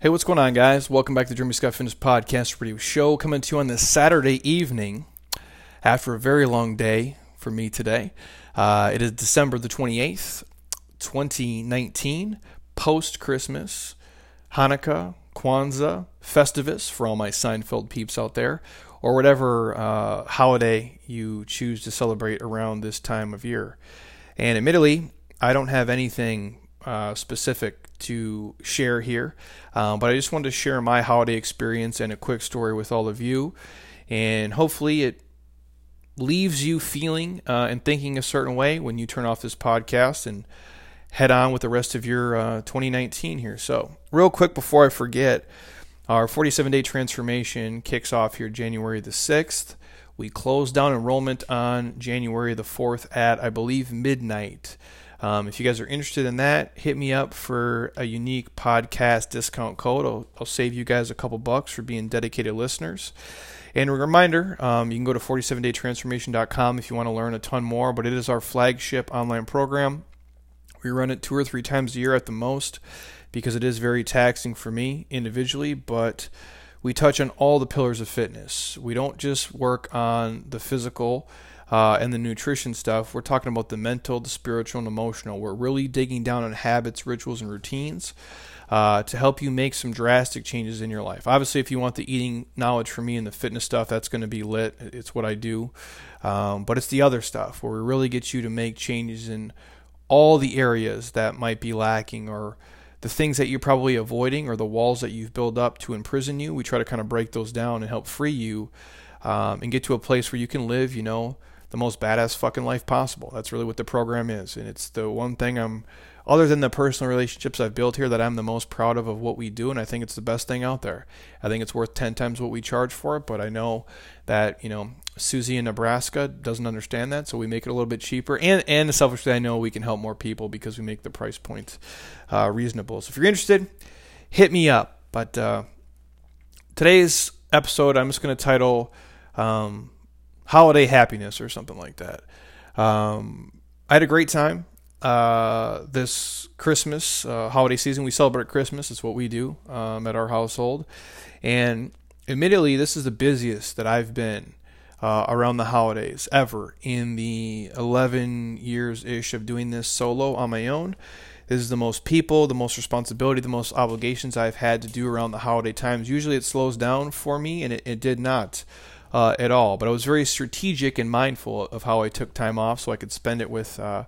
Hey, what's going on, guys? Welcome back to the Jeremy Scott Fitness Podcast Radio Show. Coming to you on this Saturday evening after a very long day for me today. Uh, it is December the 28th, 2019, post Christmas, Hanukkah, Kwanzaa, Festivus for all my Seinfeld peeps out there, or whatever uh, holiday you choose to celebrate around this time of year. And admittedly, I don't have anything uh, specific to share here, um, but I just wanted to share my holiday experience and a quick story with all of you, and hopefully it leaves you feeling uh, and thinking a certain way when you turn off this podcast and head on with the rest of your uh, 2019 here. So, real quick before I forget, our 47 day transformation kicks off here January the 6th. We close down enrollment on January the 4th at, I believe, midnight. Um, if you guys are interested in that, hit me up for a unique podcast discount code. I'll, I'll save you guys a couple bucks for being dedicated listeners. And a reminder, um, you can go to 47daytransformation.com if you want to learn a ton more, but it is our flagship online program. We run it two or three times a year at the most because it is very taxing for me individually, but we touch on all the pillars of fitness. We don't just work on the physical uh, and the nutrition stuff. We're talking about the mental, the spiritual, and emotional. We're really digging down on habits, rituals, and routines. Uh, to help you make some drastic changes in your life. Obviously, if you want the eating knowledge from me and the fitness stuff, that's going to be lit. It's what I do. Um, but it's the other stuff where we really get you to make changes in all the areas that might be lacking or the things that you're probably avoiding or the walls that you've built up to imprison you. We try to kind of break those down and help free you um, and get to a place where you can live, you know, the most badass fucking life possible. That's really what the program is. And it's the one thing I'm, other than the personal relationships I've built here, that I'm the most proud of of what we do. And I think it's the best thing out there. I think it's worth 10 times what we charge for it. But I know that, you know, Susie in Nebraska doesn't understand that. So we make it a little bit cheaper. And, and selfishly, I know we can help more people because we make the price point uh, reasonable. So if you're interested, hit me up. But uh, today's episode, I'm just going to title. Um, holiday happiness or something like that. Um, I had a great time uh, this Christmas uh, holiday season. We celebrate Christmas. It's what we do um, at our household, and admittedly, this is the busiest that I've been. Uh, around the holidays ever in the 11 years ish of doing this solo on my own. This is the most people, the most responsibility, the most obligations I've had to do around the holiday times. Usually it slows down for me, and it, it did not uh, at all. But I was very strategic and mindful of how I took time off so I could spend it with uh,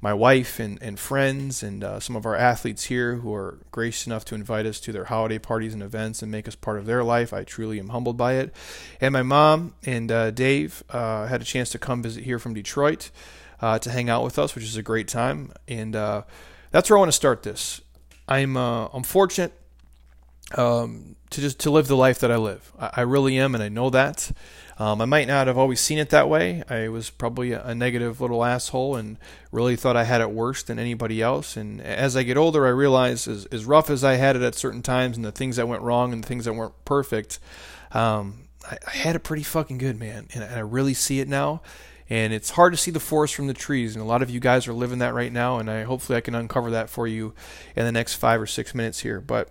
my wife and, and friends and uh, some of our athletes here who are gracious enough to invite us to their holiday parties and events and make us part of their life. I truly am humbled by it. And my mom and uh, Dave uh, had a chance to come visit here from Detroit uh, to hang out with us, which is a great time. And that's where I want to start this. I'm I'm fortunate um, to just to live the life that I live. I, I really am, and I know that. Um, I might not have always seen it that way. I was probably a, negative little asshole and really thought I had it worse than anybody else. And as I get older, I realize as, as rough as I had it at certain times and the things that went wrong and the things that weren't perfect, um, I, I, had it pretty fucking good, man. And, and I really see it now. And it's hard to see the forest from the trees, and a lot of you guys are living that right now. And I hopefully I can uncover that for you in the next five or six minutes here. But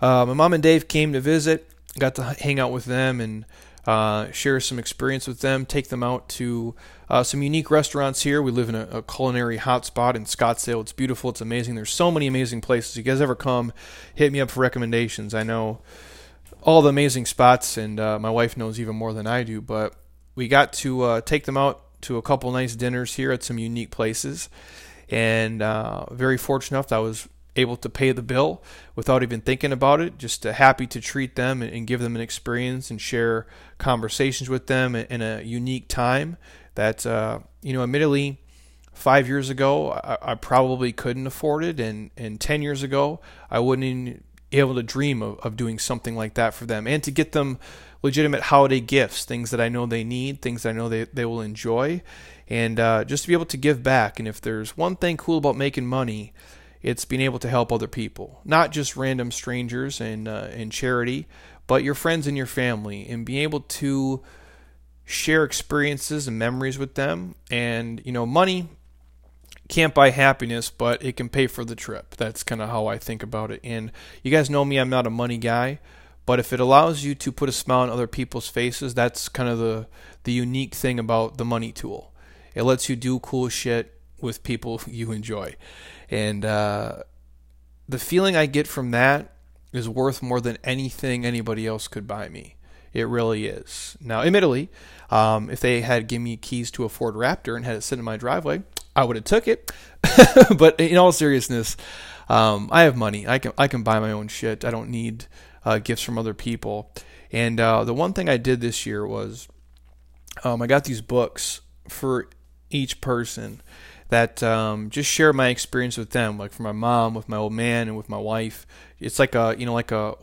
uh, my mom and Dave came to visit, got to hang out with them and uh, share some experience with them, take them out to uh, some unique restaurants here. We live in a, a, culinary hotspot in Scottsdale. It's beautiful, it's amazing. There's so many amazing places. If you guys ever come, hit me up for recommendations. I know all the amazing spots, and uh, my wife knows even more than I do, but we got to uh, take them out to a couple nice dinners here at some unique places. And uh, very fortunate enough, I was able to pay the bill without even thinking about it. Just uh, happy to treat them and, give them an experience and share conversations with them in, in a unique time that, uh, you know, admittedly, five years ago, I, I, probably couldn't afford it. And, and 10 years ago, I wouldn't even be able to dream of, of doing something like that for them and to get them legitimate holiday gifts, things that I know they need, things I know they, they will enjoy, and uh, just to be able to give back. And if there's one thing cool about making money, it's being able to help other people, not just random strangers and uh, in charity, but your friends and your family, and being able to share experiences and memories with them. And you know, money can't buy happiness, but it can pay for the trip. That's kind of how I think about it. And you guys know me, I'm not a money guy, but if it allows you to put a smile on other people's faces, that's kind of the the unique thing about the money tool. It lets you do cool shit with people you enjoy. And uh, the feeling I get from that is worth more than anything anybody else could buy me. It really is. Now, admittedly, um, if they had given me keys to a Ford Raptor and had it sit in my driveway, I would have took it. but in all seriousness, um, I have money. I can I can buy my own shit. I don't need uh, gifts from other people. And uh, the one thing I did this year was um, I got these books for each person that um, just share my experience with them, like for my mom, with my old man, and with my wife. It's like a you know like a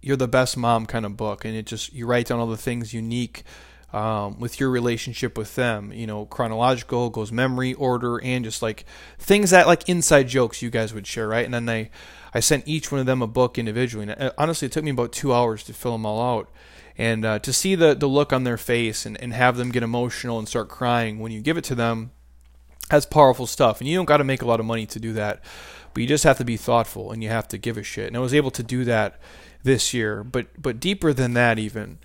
you're the best mom kind of book, and it just you write down all the things unique um, with your relationship with them. You know, chronological goes memory order, and just like things that like inside jokes you guys would share, right? And then I I sent each one of them a book individually. And uh, honestly, it took me about two hours to fill them all out. And uh, to see the, the look on their face and, and have them get emotional and start crying when you give it to them that's powerful stuff. And you don't got to make a lot of money to do that, but you just have to be thoughtful and you have to give a shit. And I was able to do that this year, but but deeper than that even.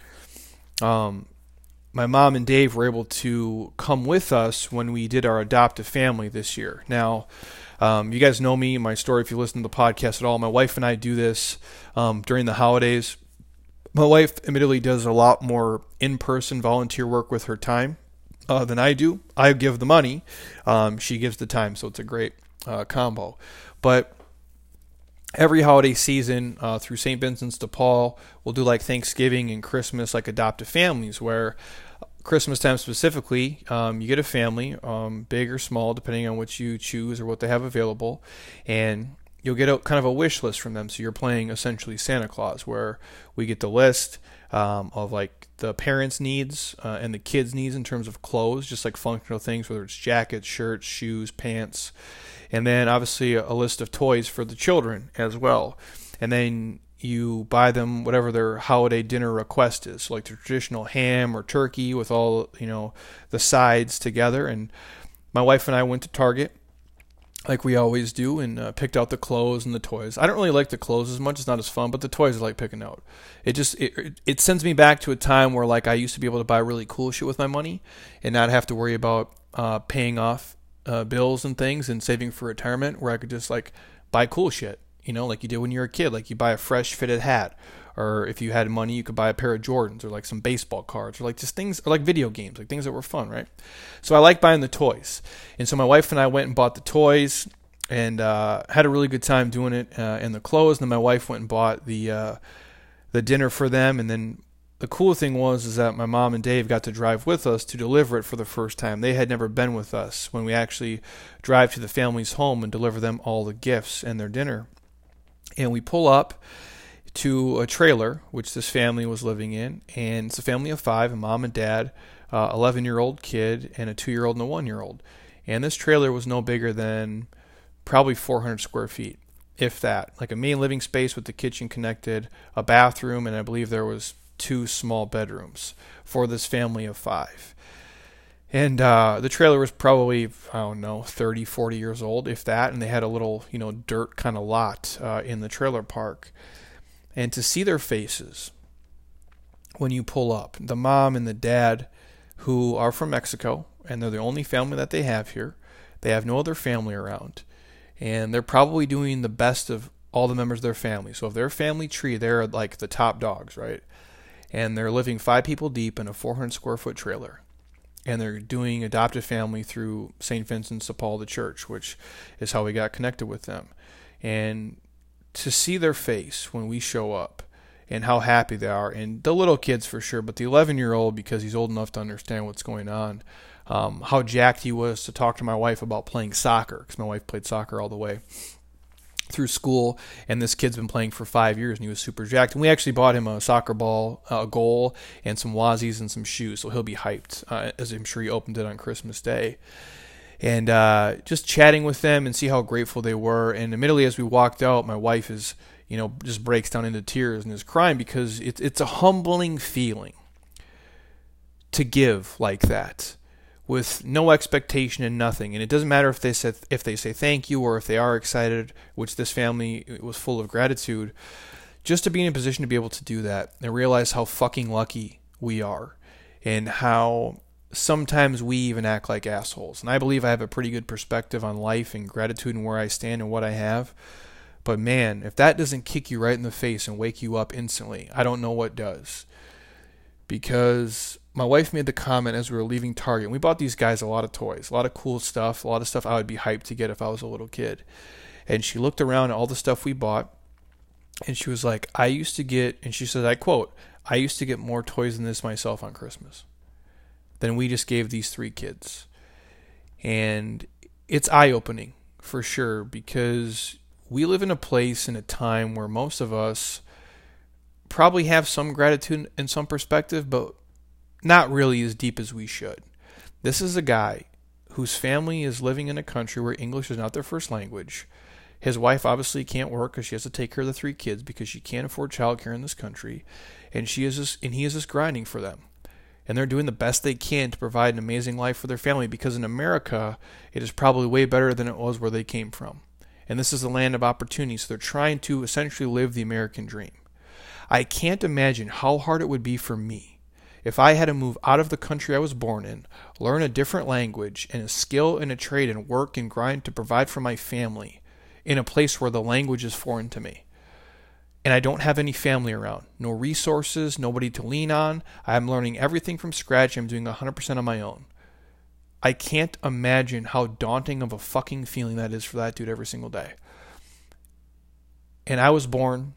Um, my mom and Dave were able to come with us when we did our adoptive family this year. Now, um, you guys know me, my story. If you listen to the podcast at all, my wife and I do this um, during the holidays. My wife, admittedly, does a lot more in-person volunteer work with her time uh, than I do. I give the money, um, she gives the time, so it's a great uh, combo. But every holiday season uh, through St. Vincent's de Paul, we'll do like Thanksgiving and Christmas, like adoptive families, where Christmas time specifically, um, you get a family, um, big or small, depending on what you choose or what they have available, and you'll get a kind of a wish list from them. So you're playing essentially Santa Claus, where we get the list um, of like the parents' needs uh, and the kids' needs in terms of clothes, just like functional things, whether it's jackets, shirts, shoes, pants, and then obviously a, list of toys for the children as well. And then you buy them whatever their holiday dinner request is, so like the traditional ham or turkey with all you know the sides together. And my wife and I went to Target like we always do and uh, picked out the clothes and the toys. I don't really like the clothes as much; it's not as fun. But the toys I like picking out. It just it, it sends me back to a time where like I used to be able to buy really cool shit with my money and not have to worry about uh, paying off uh, bills and things and saving for retirement, where I could just like buy cool shit. You know, like you did when you were a kid. Like you buy a fresh fitted hat, or if you had money, you could buy a pair of Jordans or like some baseball cards or like just things or like video games, like things that were fun, right? So I like buying the toys, and so my wife and I went and bought the toys and uh, had a really good time doing it uh, and the clothes. And then my wife went and bought the uh, the dinner for them, and then the cool thing was is that my mom and Dave got to drive with us to deliver it for the first time. They had never been with us when we actually drive to the family's home and deliver them all the gifts and their dinner. And we pull up to a trailer which this family was living in, and it's a family of five: a mom and dad, uh, 11 year old kid, and a two year old and a one year old. And this trailer was no bigger than probably 400 square feet, if that. Like a main living space with the kitchen connected, a bathroom, and I believe there was two small bedrooms for this family of five. And uh, the trailer was probably, I don't know, 30, 40 years old, if that. And they had a little, you know, dirt kind of lot uh, in the trailer park and to see their faces when you pull up. The mom and the dad, who are from Mexico, and they're the only family that they have here. They have no other family around, and they're probably doing the best of all the members of their family. So if they're family tree, they're like the top dogs, right? And they're living five people deep in a 400 square foot trailer. And they're doing adoptive family through St. Vincent's de Paul, the church, which is how we got connected with them. And to see their face when we show up and how happy they are, and the little kids for sure, but the 11 year old because he's old enough to understand what's going on. Um, how jacked he was to talk to my wife about playing soccer because my wife played soccer all the way through school, and this kid's been playing for five years, and he was super jacked. And we actually bought him a soccer ball, a goal, and some wazies and some shoes, so he'll be hyped, uh, as I'm sure he opened it on Christmas Day and uh, just chatting with them and see how grateful they were. And admittedly, as we walked out, my wife is, you know, just breaks down into tears and is crying because it's it's a humbling feeling to give like that with no expectation and nothing. And it doesn't matter if they said if they say thank you or if they are excited, which this family was full of gratitude. Just to be in a position to be able to do that and realize how fucking lucky we are and how sometimes we even act like assholes. And I believe I have a pretty good perspective on life and gratitude and where I stand and what I have. But man, if that doesn't kick you right in the face and wake you up instantly, I don't know what does. Because my wife made the comment as we were leaving Target. We bought these guys a lot of toys, a lot of cool stuff, a lot of stuff I would be hyped to get if I was a little kid. And she looked around at all the stuff we bought, and she was like, I used to get, and she said, I quote, I used to get more toys than this myself on Christmas than we just gave these three kids. And it's eye opening for sure because we live in a place in a time where most of us probably have some gratitude in some perspective, but not really as deep as we should. This is a guy whose family is living in a country where English is not their first language. His wife obviously can't work because she has to take care of the three kids because she can't afford childcare in this country, and she is just, and he is just grinding for them. And they're doing the best they can to provide an amazing life for their family because in America, it is probably way better than it was where they came from. And this is a land of opportunity, so they're trying to essentially live the American dream. I can't imagine how hard it would be for me if I had to move out of the country I was born in, learn a different language and a skill and a trade and work and grind to provide for my family in a place where the language is foreign to me. And I don't have any family around, no resources, nobody to lean on. I'm learning everything from scratch. I'm doing 100% on my own. I can't imagine how daunting of a fucking feeling that is for that dude every single day. And I was born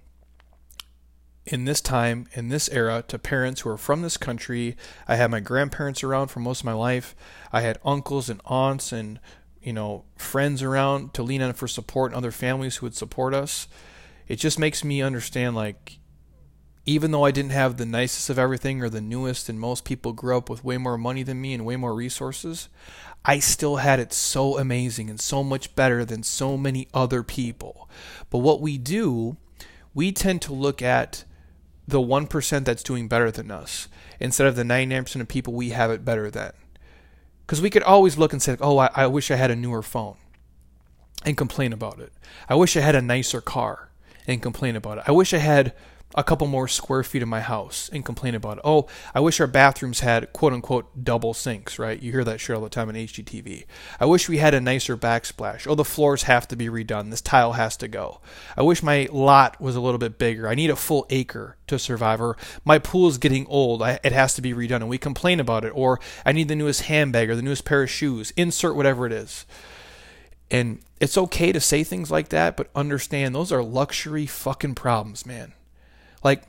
in this time, in this era, to parents who are from this country. I had my grandparents around for most of my life. I had uncles and aunts and, you know, friends around to lean on for support and other families who would support us. It just makes me understand, like, even though I didn't have the nicest of everything or the newest, and most people grew up with way more money than me and way more resources, I still had it so amazing and so much better than so many other people. But what we do, we tend to look at the 1% that's doing better than us instead of the 99% of people we have it better than. Because we could always look and say, oh, I, I wish I had a newer phone and complain about it. I wish I had a nicer car and complain about it. I wish I had a couple more square feet in my house and complain about it. Oh, I wish our bathrooms had quote unquote double sinks, right? You hear that shit all the time on HGTV. I wish we had a nicer backsplash. Oh, the floors have to be redone. This tile has to go. I wish my lot was a little bit bigger. I need a full acre to survive. Or my pool is getting old. I, it has to be redone. And we complain about it. Or I need the newest handbag or the newest pair of shoes. Insert whatever it is. And it's okay to say things like that, but understand those are luxury fucking problems, man. Like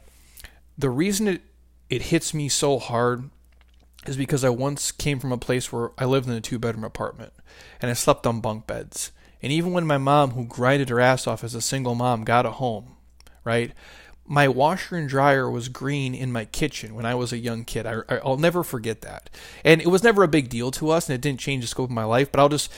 the reason it it hits me so hard is because I once came from a place where I lived in a two bedroom apartment and I slept on bunk beds. And even when my mom, who grinded her ass off as a single mom, got a home, right? My washer and dryer was green in my kitchen when I was a young kid. I, will never forget that. And it was never a big deal to us, and it didn't change the scope of my life. But I'll just,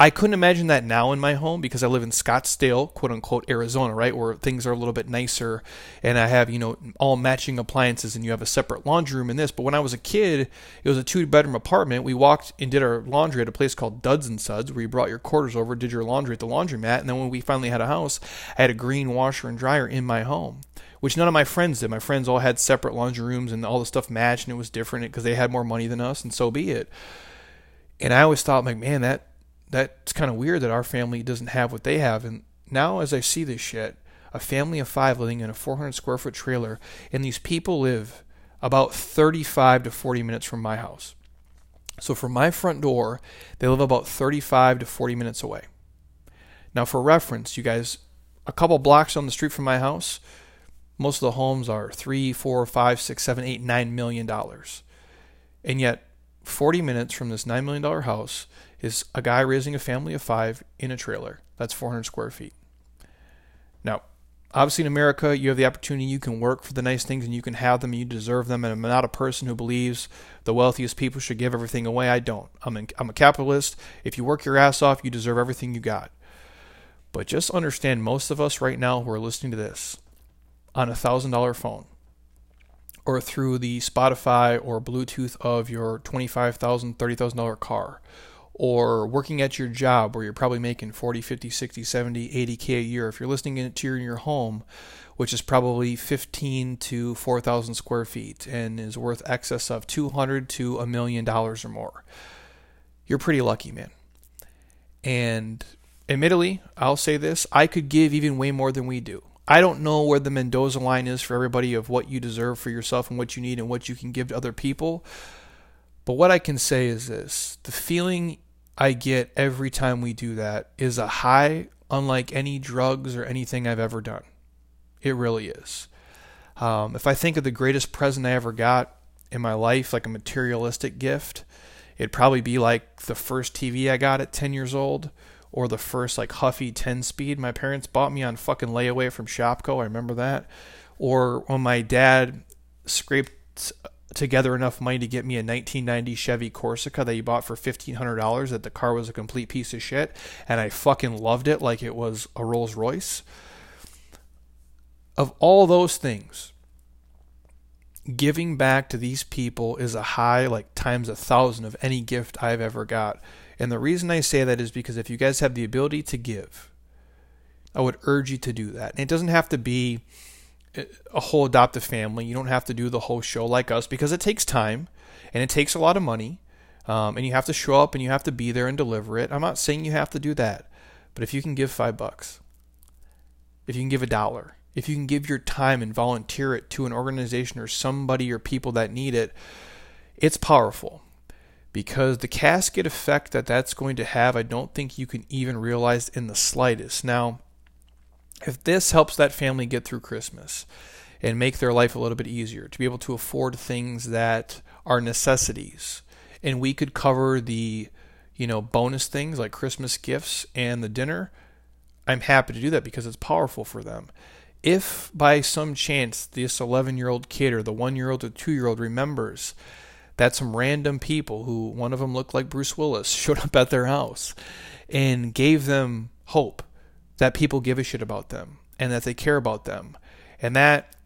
I couldn't imagine that now in my home because I live in Scottsdale, quote unquote, Arizona, right, where things are a little bit nicer and I have, you know, all matching appliances and you have a separate laundry room in this. But when I was a kid, it was a two bedroom apartment. We walked and did our laundry at a place called Duds and Suds where you brought your quarters over, did your laundry at the laundromat. And then when we finally had a house, I had a green washer and dryer in my home which none of my friends did. My friends all had separate laundry rooms and all the stuff matched and it was different because they had more money than us, and so be it. And I always thought, like, man, that that's kind of weird that our family doesn't have what they have. And now, as I see this shit, a family of five living in a 400 square foot trailer, and these people live about 35 to 40 minutes from my house. So from my front door, they live about 35 to 40 minutes away. Now, for reference, you guys, a couple blocks on the street from my house, most of the homes are three, four, five, six, seven, eight, nine million dollars. And yet, 40 minutes from this $9 million house is a guy raising a family of five in a trailer. That's 400 square feet. Now, obviously in America, you have the opportunity, you can work for the nice things and you can have them and you deserve them. And I'm not a person who believes the wealthiest people should give everything away. I don't. I'm, in, I'm a capitalist. If you work your ass off, you deserve everything you got. But just understand most of us right now who are listening to this on a $1,000 phone or through the Spotify or Bluetooth of your $25,000, $30,000 car or working at your job where you're probably making 40, 50, 60, 70, 80k a year. If you're listening to in your home, which is probably 15 to 4,000 square feet and is worth excess of 200 to a million dollars or more, you're pretty lucky, man. And admittedly, I'll say this: I could give even way more than we do. I don't know where the Mendoza line is for everybody of what you deserve for yourself and what you need and what you can give to other people. But what I can say is this the feeling I get every time we do that is a high unlike any drugs or anything I've ever done. It really is. Um, if I think of the greatest present I ever got in my life, like a materialistic gift, it'd probably be like the first TV I got at 10 years old or the first like Huffy 10 speed my parents bought me on fucking layaway from Shopko. I remember that. Or when my dad scraped together enough money to get me a 1990 Chevy Corsica that he bought for $1,500 that the car was a complete piece of shit and I fucking loved it like it was a Rolls Royce. Of all those things, giving back to these people is a high like times a thousand of any gift I've ever got. And the reason I say that is because if you guys have the ability to give, I would urge you to do that. And it doesn't have to be a whole adoptive family. You don't have to do the whole show like us because it takes time and it takes a lot of money. Um, and you have to show up and you have to be there and deliver it. I'm not saying you have to do that, but if you can give five bucks, if you can give a dollar, if you can give your time and volunteer it to an organization or somebody or people that need it, it's powerful because the casket effect that that's going to have, I don't think you can even realize in the slightest. Now, if this helps that family get through Christmas and make their life a little bit easier, to be able to afford things that are necessities, and we could cover the you know bonus things like Christmas gifts and the dinner, I'm happy to do that because it's powerful for them. If by some chance this 11 year old kid or the one year old or two year old remembers that some random people who one of them looked like Bruce Willis showed up at their house and gave them hope that people give a shit about them and that they care about them. And that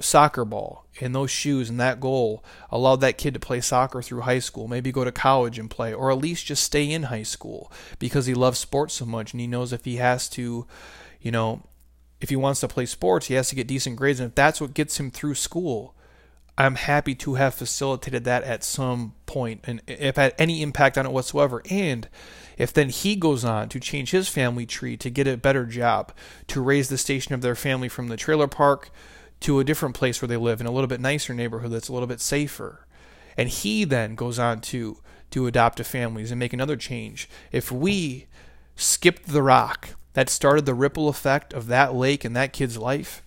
soccer ball and those shoes and that goal allowed that kid to play soccer through high school, maybe go to college and play, or at least just stay in high school because he loves sports so much and he knows if he has to, you know, if he wants to play sports, he has to get decent grades. And if that's what gets him through school, I'm happy to have facilitated that at some point and if had any impact on it whatsoever. And if then he goes on to change his family tree to get a better job, to raise the station of their family from the trailer park to a different place where they live in a little bit nicer neighborhood that's a little bit safer. And he then goes on to do adoptive families and make another change. If we skipped the rock that started the ripple effect of that lake and that kid's life,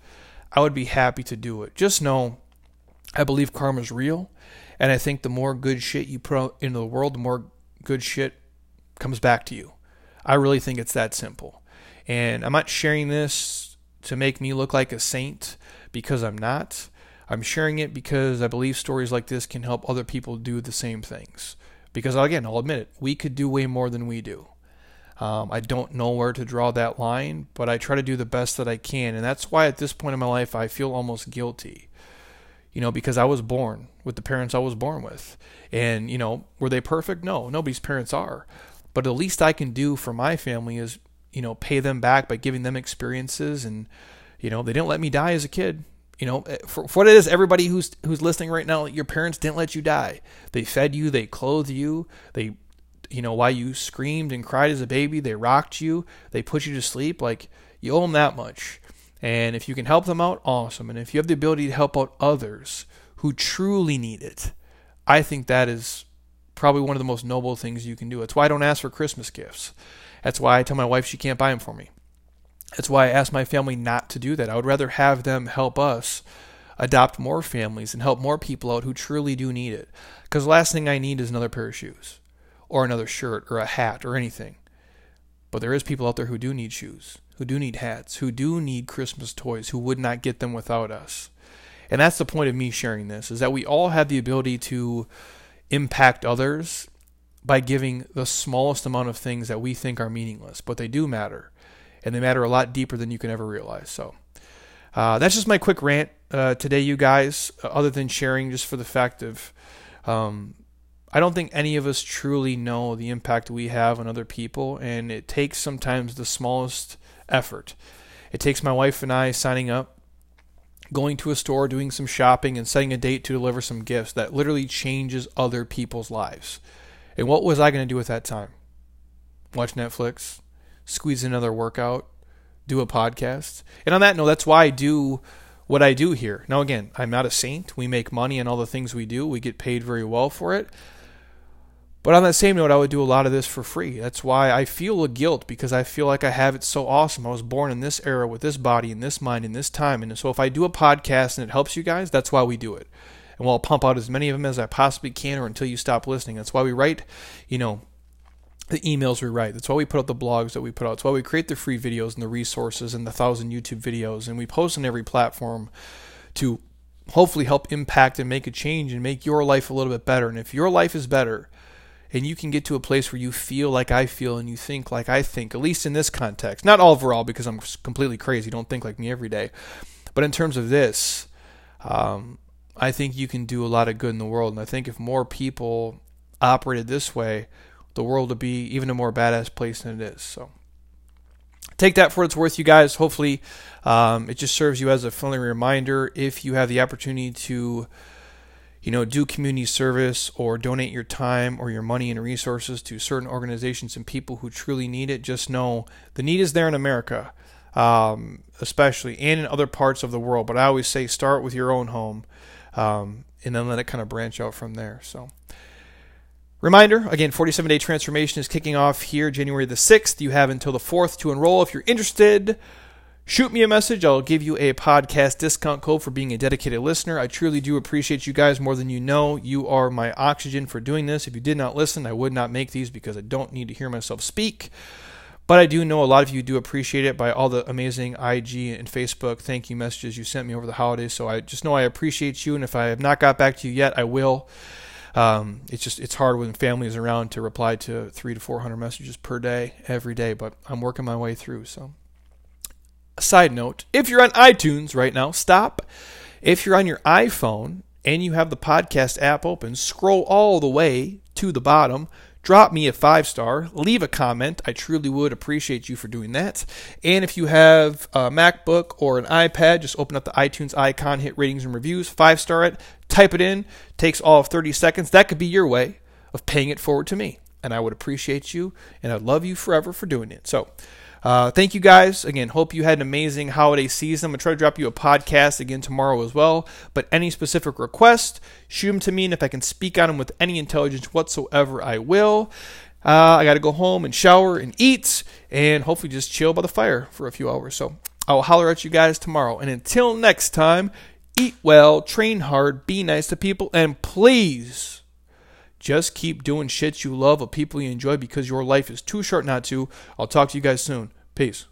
I would be happy to do it. Just know I believe karma's real. And I think the more good shit you put into the world, the more good shit comes back to you. I really think it's that simple. And I'm not sharing this to make me look like a saint because I'm not. I'm sharing it because I believe stories like this can help other people do the same things. Because again, I'll admit it, we could do way more than we do. Um, I don't know where to draw that line, but I try to do the best that I can. And that's why at this point in my life, I feel almost guilty. You know, because I was born with the parents I was born with. And, you know, were they perfect? No, nobody's parents are. But the least I can do for my family is, you know, pay them back by giving them experiences. And, you know, they didn't let me die as a kid. You know, eh, for, for what it is, everybody who's who's listening right now, your parents didn't let you die. They fed you, they clothed you, they, you know, while you screamed and cried as a baby, they rocked you, they put you to sleep. Like you owe them that much. And if you can help them out, awesome. And if you have the ability to help out others who truly need it, I think that is probably one of the most noble things you can do. That's why I don't ask for Christmas gifts. That's why I tell my wife she can't buy them for me. That's why I ask my family not to do that. I would rather have them help us adopt more families and help more people out who truly do need it. Because the last thing I need is another pair of shoes or another shirt or a hat or anything. But there is people out there who do need shoes, who do need hats, who do need Christmas toys, who would not get them without us. And that's the point of me sharing this is that we all have the ability to impact others by giving the smallest amount of things that we think are meaningless, but they do matter. And they matter a lot deeper than you can ever realize. So uh, that's just my quick rant uh, today, you guys, uh, other than sharing just for the fact of, um, I don't think any of us truly know the impact we have on other people, and it takes sometimes the smallest effort. It takes my wife and I signing up, going to a store, doing some shopping, and setting a date to deliver some gifts that literally changes other people's lives. And what was I going to do at that time? Watch Netflix, squeeze another workout, do a podcast. And on that note, that's why I do what I do here. Now, again, I'm not a saint. We make money in all the things we do, we get paid very well for it. But on that same note, I would do a lot of this for free. That's why I feel a guilt because I feel like I have it so awesome. I was born in this era with this body and this mind in this time. And so if I do a podcast and it helps you guys, that's why we do it. And we'll pump out as many of them as I possibly can or until you stop listening. That's why we write, you know, the emails we write. That's why we put out the blogs that we put out. That's why we create the free videos and the resources and the thousand YouTube videos. And we post on every platform to hopefully help impact and make a change and make your life a little bit better. And if your life is better, and you can get to a place where you feel like I feel and you think like I think, at least in this context. Not overall because I'm completely crazy. Don't think like me every day. But in terms of this, um, I think you can do a lot of good in the world. And I think if more people operated this way, the world would be even a more badass place than it is. So take that for what it's worth, you guys. Hopefully, um, it just serves you as a friendly reminder if you have the opportunity to you know, do community service or donate your time or your money and resources to certain organizations and people who truly need it, just know the need is there in America, um, especially, and in other parts of the world. But I always say start with your own home um, and then let it kind of branch out from there. So, reminder again 47 day transformation is kicking off here January the 6th. You have until the 4th to enroll if you're interested. Shoot me a message. I'll give you a podcast discount code for being a dedicated listener. I truly do appreciate you guys more than you know. You are my oxygen for doing this. If you did not listen, I would not make these because I don't need to hear myself speak. But I do know a lot of you do appreciate it by all the amazing IG and Facebook thank you messages you sent me over the holidays. So I just know I appreciate you. And if I have not got back to you yet, I will. Um, it's just it's hard when family is around to reply to three to four hundred messages per day every day. But I'm working my way through. So side note, if you're on iTunes right now, stop. If you're on your iPhone and you have the podcast app open, scroll all the way to the bottom. Drop me a five star, leave a comment. I truly would appreciate you for doing that. And if you have a MacBook or an iPad, just open up the iTunes icon, hit ratings and reviews, five star it, type it in, takes all of 30 seconds. That could be your way of paying it forward to me. And I would appreciate you and I'd love you forever for doing it. So, uh, thank you guys. Again, hope you had an amazing holiday season. I'm going to try to drop you a podcast again tomorrow as well. But any specific requests, shoot them to me. And if I can speak on them with any intelligence whatsoever, I will. Uh, I got to go home and shower and eat and hopefully just chill by the fire for a few hours. So I'll holler at you guys tomorrow. And until next time, eat well, train hard, be nice to people, and please just keep doing shit you love of people you enjoy because your life is too short not to. I'll talk to you guys soon. Peace.